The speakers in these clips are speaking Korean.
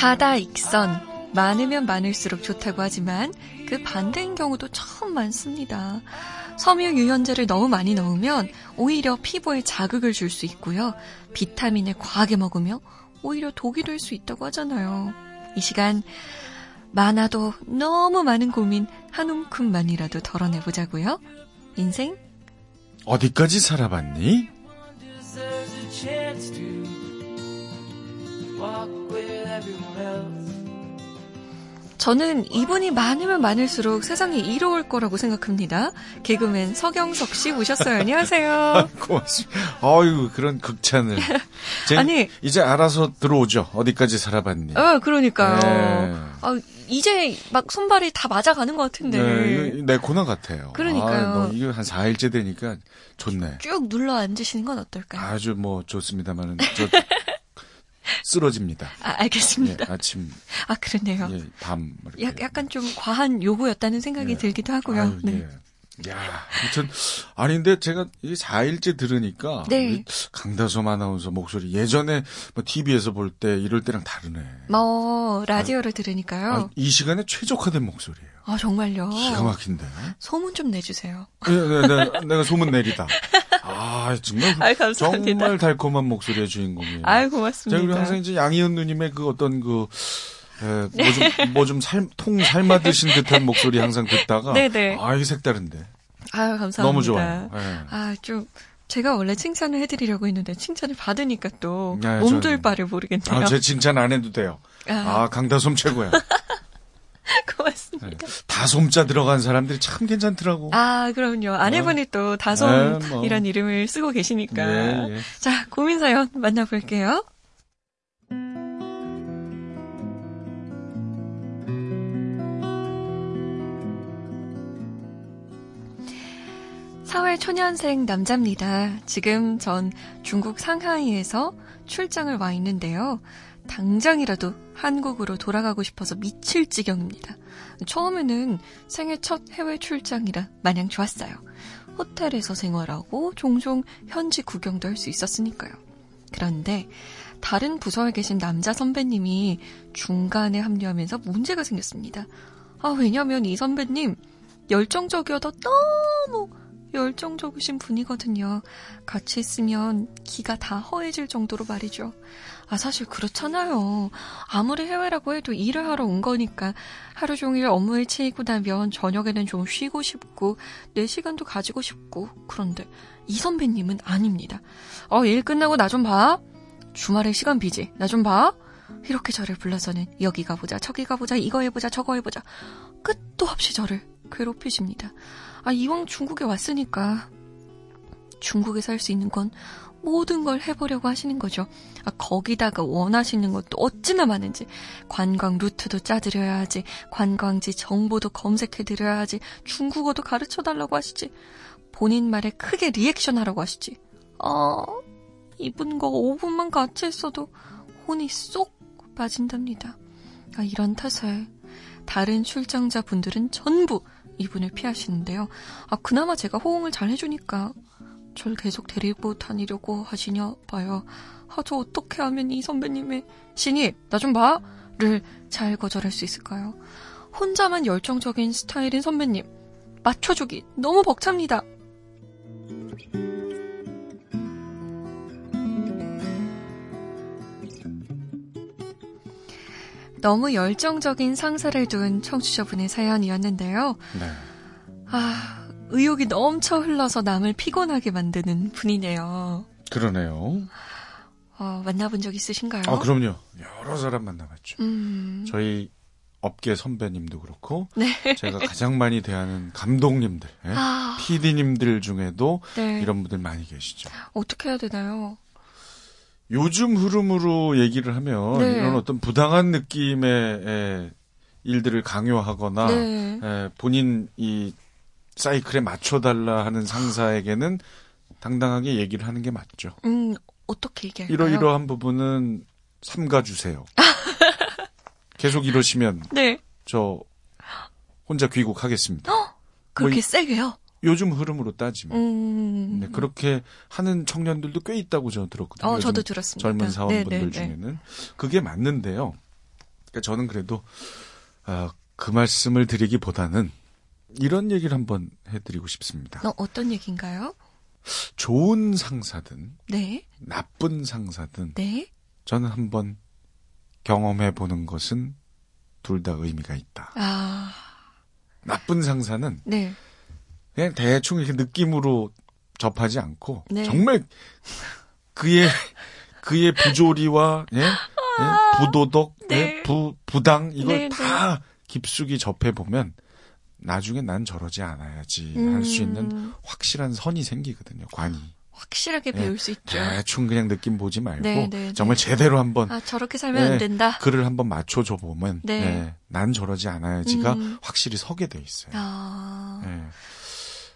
다다 익선. 많으면 많을수록 좋다고 하지만 그 반대인 경우도 참 많습니다. 섬유 유연제를 너무 많이 넣으면 오히려 피부에 자극을 줄 수 있고요. 비타민을 과하게 먹으며 오히려 독이 될 수 있다고 하잖아요. 이 시간 많아도 너무 많은 고민 한 움큼만이라도 덜어내보자고요. 인생 어디까지 살아봤니? 저는 이분이 많으면 많을수록 세상이 이로울 거라고 생각합니다. 개그맨 서경석 씨 오셨어요. 안녕하세요. 고맙습니다. 아유 그런 극찬을. 제, 아니. 이제 알아서 들어오죠. 어디까지 살아봤니? 어, 그러니까요. 네. 아, 이제 막 손발이 다 맞아가는 것 같은데. 네, 이거 내 코너 같아요. 그러니까요. 아, 뭐 이게 한 4일째 되니까 좋네. 쭉 눌러 앉으시는 건 어떨까요? 아주 뭐 좋습니다만은 저 쓰러집니다. 아, 예, 알겠습니다. 아침, 아, 그러네요. 예, 밤 이렇게. 약, 약간 좀 과한 요구였다는 생각이 예. 들기도 하고요. 아유, 네. 예. 야, 아무튼 아니 근데 제가 이 4일째 들으니까 네. 이 강다솜 아나운서 목소리 예전에 뭐 TV에서 볼 때 이럴 때랑 다르네. 뭐, 라디오를 들으니까요. 아, 이 시간에 최적화된 목소리예요. 아, 정말요. 기가 막힌데. 소문 좀 내주세요. 예, 네, 네, 내가 소문 내리다. 아, 정말 아유, 감사합니다. 정말 달콤한 목소리의 주인공이에요. 제가 고맙습니다. 우리 항상 이제 양희은 누님의 그 어떤 그, 뭐 좀, 뭐좀 살, 통 삶아 드신 듯한 목소리 항상 듣다가. 네네. 아, 이게 색다른데. 아유, 감사합니다. 너무 좋아요. 예. 아, 좀, 제가 원래 칭찬을 해드리려고 했는데, 칭찬을 받으니까 또, 네, 몸둘 바를 모르겠네요. 아, 제 칭찬 안 해도 돼요. 아, 아, 강다솜 최고야. 고맙습니다. 네. 다솜자 들어간 사람들이 참 괜찮더라고. 아, 그럼요. 아내분이 또 네, 다솜이란 뭐. 이름을 쓰고 계시니까. 예, 예. 자, 고민 사연 만나볼게요. 사회 초년생 남자입니다. 지금 전 중국 상하이에서 출장을 와 있는데요. 당장이라도 한국으로 돌아가고 싶어서 미칠 지경입니다. 처음에는 생애 첫 해외 출장이라 마냥 좋았어요. 호텔에서 생활하고 종종 현지 구경도 할 수 있었으니까요. 그런데 다른 부서에 계신 남자 선배님이 중간에 합류하면서 문제가 생겼습니다. 아, 왜냐면 이 선배님 열정적이어도 너무 열정적이신 분이거든요. 같이 있으면 기가 다 허해질 정도로 말이죠. 아, 사실 그렇잖아요. 아무리 해외라고 해도 일을 하러 온 거니까 하루 종일 업무에 치이고 나면 저녁에는 좀 쉬고 싶고 내 시간도 가지고 싶고 그런데 이 선배님은 아닙니다. 어, 일 끝나고 나 좀 봐. 주말에 시간 비지. 나 좀 봐. 이렇게 저를 불러서는 여기 가보자, 저기 가보자, 이거 해보자, 저거 해보자. 끝도 없이 저를 괴롭히십니다. 아, 이왕 중국에 왔으니까 중국에서 할 수 있는 건 모든 걸 해보려고 하시는 거죠. 아, 거기다가 원하시는 것도 어찌나 많은지 관광 루트도 짜드려야 하지 관광지 정보도 검색해드려야 하지 중국어도 가르쳐달라고 하시지 본인 말에 크게 리액션하라고 하시지 아 이분과 5분만 같이 있어도 혼이 쏙 빠진답니다. 아, 이런 탓에 다른 출장자 분들은 전부 이분을 피하시는데요. 아, 그나마 제가 호응을 잘 해주니까 절 계속 데리고 다니려고 하시냐 봐요. 아, 저 어떻게 하면 이 선배님의 신입, 나 좀 봐! 를 잘 거절할 수 있을까요? 혼자만 열정적인 스타일인 선배님, 맞춰주기 너무 벅찹니다. 너무 열정적인 상사를 둔 청취자분의 사연이었는데요. 네. 아, 의욕이 넘쳐 흘러서 남을 피곤하게 만드는 분이네요. 그러네요. 어, 만나본 적 있으신가요? 아, 그럼요. 여러 사람 만나봤죠. 음, 저희 업계 선배님도 그렇고, 네. 제가 가장 많이 대하는 감독님들, 예? 아, PD님들 중에도 네. 이런 분들 많이 계시죠. 어떻게 해야 되나요? 요즘 흐름으로 얘기를 하면 네. 이런 어떤 부당한 느낌의 에, 일들을 강요하거나 네. 에, 본인 이 사이클에 맞춰달라 하는 상사에게는 당당하게 얘기를 하는 게 맞죠. 음, 어떻게 얘기할까요? 이러이러한 부분은 삼가 주세요. 계속 이러시면 네. 저 혼자 귀국하겠습니다. 그렇게 뭐 세게요? 요즘 흐름으로 따지면 음. 네, 그렇게 하는 청년들도 꽤 있다고 저는 들었거든요. 어, 저도 들었습니다. 젊은 사원분들 네, 네, 네. 중에는 그게 맞는데요. 그러니까 저는 그래도 아, 그 말씀을 드리기보다는 이런 얘기를 한번 해드리고 싶습니다. 어, 어떤 얘기인가요? 좋은 상사든 네, 나쁜 상사든 네. 저는 한번 경험해 보는 것은 둘 다 의미가 있다. 아, 나쁜 상사는 네. 그냥 대충 이렇게 느낌으로 접하지 않고 네. 정말 그의 그의 부조리와 예? 예? 부도덕, 네. 예? 부 부당 이걸 네, 다 깊숙이 접해 보면 나중에 난 저러지 않아야지 할수 있는 음, 확실한 선이 생기거든요. 관이 확실하게 네. 배울 수 있죠. 대충 그냥 느낌 보지 말고 네, 네, 정말 네. 제대로 한번 아, 저렇게 살면 네. 안 된다. 글을 한번 맞춰줘 보면 네. 예, 난 저러지 않아야지가 음. 확실히 서게 돼 있어요. 아, 예.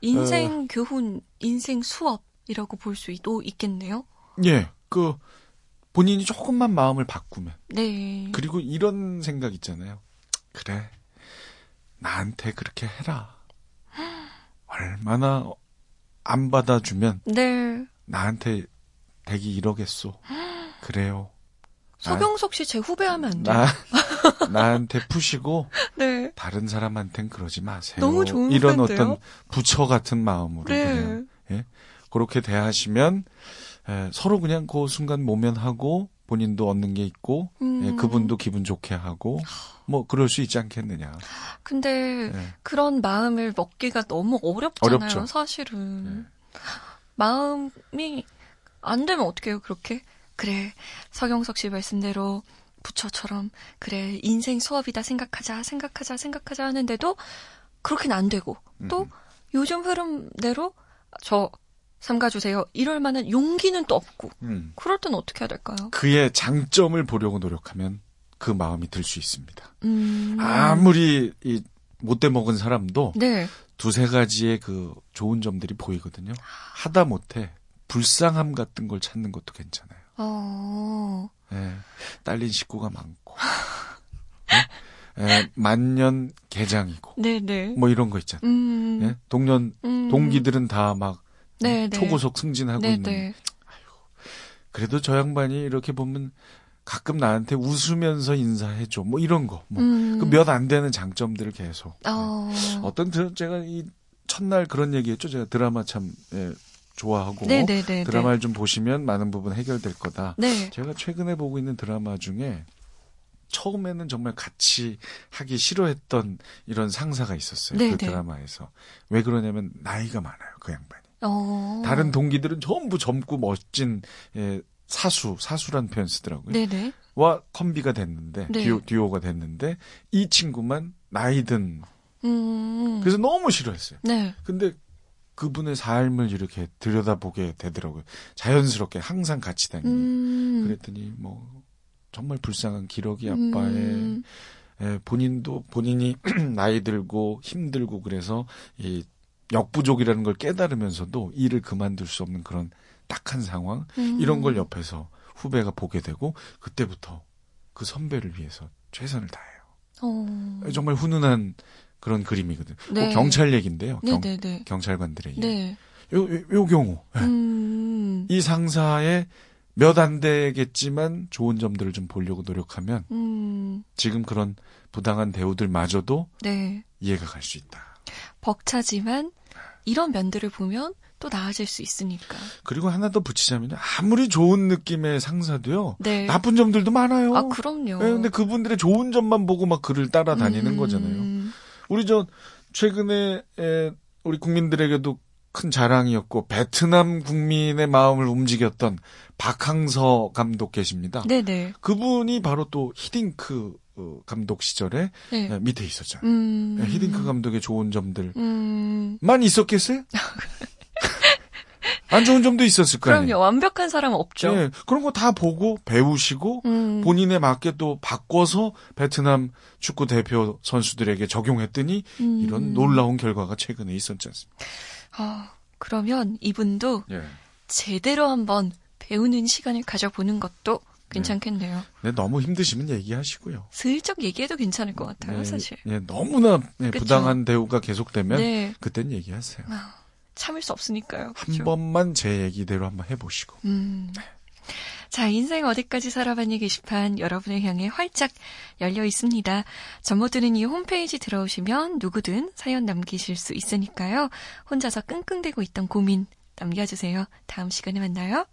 인생 교훈, 인생 수업이라고 볼 수도 있겠네요. 예, 그 본인이 조금만 마음을 바꾸면 네. 그리고 이런 생각 있잖아요. 그래, 나한테 그렇게 해라. 얼마나 안 받아주면 네. 나한테 대기 이러겠소. 그래요. 서경석 씨 제 후배 하면 안 돼요? 나 나한테 푸시고 네. 다른 사람한텐 그러지 마세요. 너무 좋은 이런 후배인데요? 어떤 부처 같은 마음으로 네. 그냥 예? 그렇게 대하시면 에, 서로 그냥 그 순간 모면하고 본인도 얻는 게 있고 음. 예, 그분도 기분 좋게 하고 뭐 그럴 수 있지 않겠느냐. 근데 예. 그런 마음을 먹기가 너무 어렵잖아요, 어렵죠. 사실은. 마음이 안 되면 어떻게 해요, 그렇게? 그래, 서경석 씨 말씀대로 부처처럼, 그래, 인생 수업이다 생각하자, 생각하자, 생각하자 하는데도 그렇게는 안 되고, 또 음. 요즘 흐름대로 저 삼가주세요. 이럴 만한 용기는 또 없고, 음. 그럴 땐 어떻게 해야 될까요? 그의 장점을 보려고 노력하면 그 마음이 들 수 있습니다. 음. 아무리 이 못돼 먹은 사람도 네. 두세 가지의 그 좋은 점들이 보이거든요. 하다 못해 불쌍함 같은 걸 찾는 것도 괜찮아요. 어, 예, 딸린 식구가 많고, 예? 예, 만년 개장이고, 네네. 뭐 이런 거 있잖아요. 음. 예? 동년, 음. 동기들은 다막 네, 네. 초고속 승진하고 네, 있는. 네. 그래도 저 양반이 이렇게 보면 가끔 나한테 웃으면서 인사해줘. 뭐 이런 거. 뭐. 음. 그몇 안 되는 장점들을 계속. 어. 어떤 드- 제가 이 첫날 그런 얘기 했죠. 제가 드라마 참 예, 좋아하고 네네네. 드라마를 좀 보시면 많은 부분 해결될 거다. 네. 제가 최근에 보고 있는 드라마 중에 처음에는 정말 같이 하기 싫어했던 이런 상사가 있었어요. 네네. 그 드라마에서. 왜 그러냐면 나이가 많아요. 그 양반이. 어. 다른 동기들은 전부 젊고 멋진 예, 사수, 사수란 표현 쓰더라고요. 네네. 와 컴비가 됐는데 네. 듀오, 듀오가 됐는데 이 친구만 나이든 음. 그래서 너무 싫어했어요. 네. 근데 그분의 삶을 이렇게 들여다보게 되더라고요. 자연스럽게 항상 같이 다니는. 음. 그랬더니 뭐 정말 불쌍한 기러기 아빠의 음. 예, 본인도 본인이 나이 들고 힘들고 그래서 이 역부족이라는 걸 깨달으면서도 일을 그만둘 수 없는 그런 딱한 상황 음. 이런 걸 옆에서 후배가 보게 되고 그때부터 그 선배를 위해서 최선을 다해요. 어. 정말 훈훈한 그런 그림이거든요. 네. 꼭 경찰 얘기인데요. 경, 네네네. 경찰관들의 얘기. 네. 요, 요, 요 경우 음. 이 상사의 몇 안 되겠지만 좋은 점들을 좀 보려고 노력하면 음. 지금 그런 부당한 대우들마저도 네. 이해가 갈 수 있다. 벅차지만 이런 면들을 보면 또 나아질 수 있으니까. 그리고 하나 더 붙이자면 아무리 좋은 느낌의 상사도요. 네. 나쁜 점들도 많아요. 아, 그럼요. 예, 근데 그분들의 좋은 점만 보고 막 글을 따라다니는 음. 거잖아요. 우리 저 최근에 에, 우리 국민들에게도 큰 자랑이었고 베트남 국민의 마음을 움직였던 박항서 감독 계십니다. 네네. 그분이 바로 또 히딩크 어, 감독 시절에 네. 에, 밑에 있었잖아요. 음. 예, 히딩크 감독의 좋은 점들만 음. 있었겠어요? 안 좋은 점도 있었을 거 아니에요. 그럼요. 완벽한 사람은 없죠. 예, 그런 거 다 보고 배우시고 음. 본인에 맞게 또 바꿔서 베트남 축구 대표 선수들에게 적용했더니 음. 이런 놀라운 결과가 최근에 있었지 않습니까? 아, 그러면 이분도 예. 제대로 한번 배우는 시간을 가져보는 것도 괜찮겠네요. 네, 너무 힘드시면 얘기하시고요. 슬쩍 얘기해도 괜찮을 것 같아요, 네, 사실. 예, 너무나 예, 그쵸. 부당한 대우가 계속되면 네. 그땐 얘기하세요. 아, 참을 수 없으니까요. 한 그죠? 번만 제 얘기대로 한번 해보시고. 음. 자, 인생 어디까지 살아봤니 게시판 여러분을 향해 활짝 열려 있습니다. 전모드는 이 홈페이지 들어오시면 누구든 사연 남기실 수 있으니까요. 혼자서 끙끙대고 있던 고민 남겨주세요. 다음 시간에 만나요.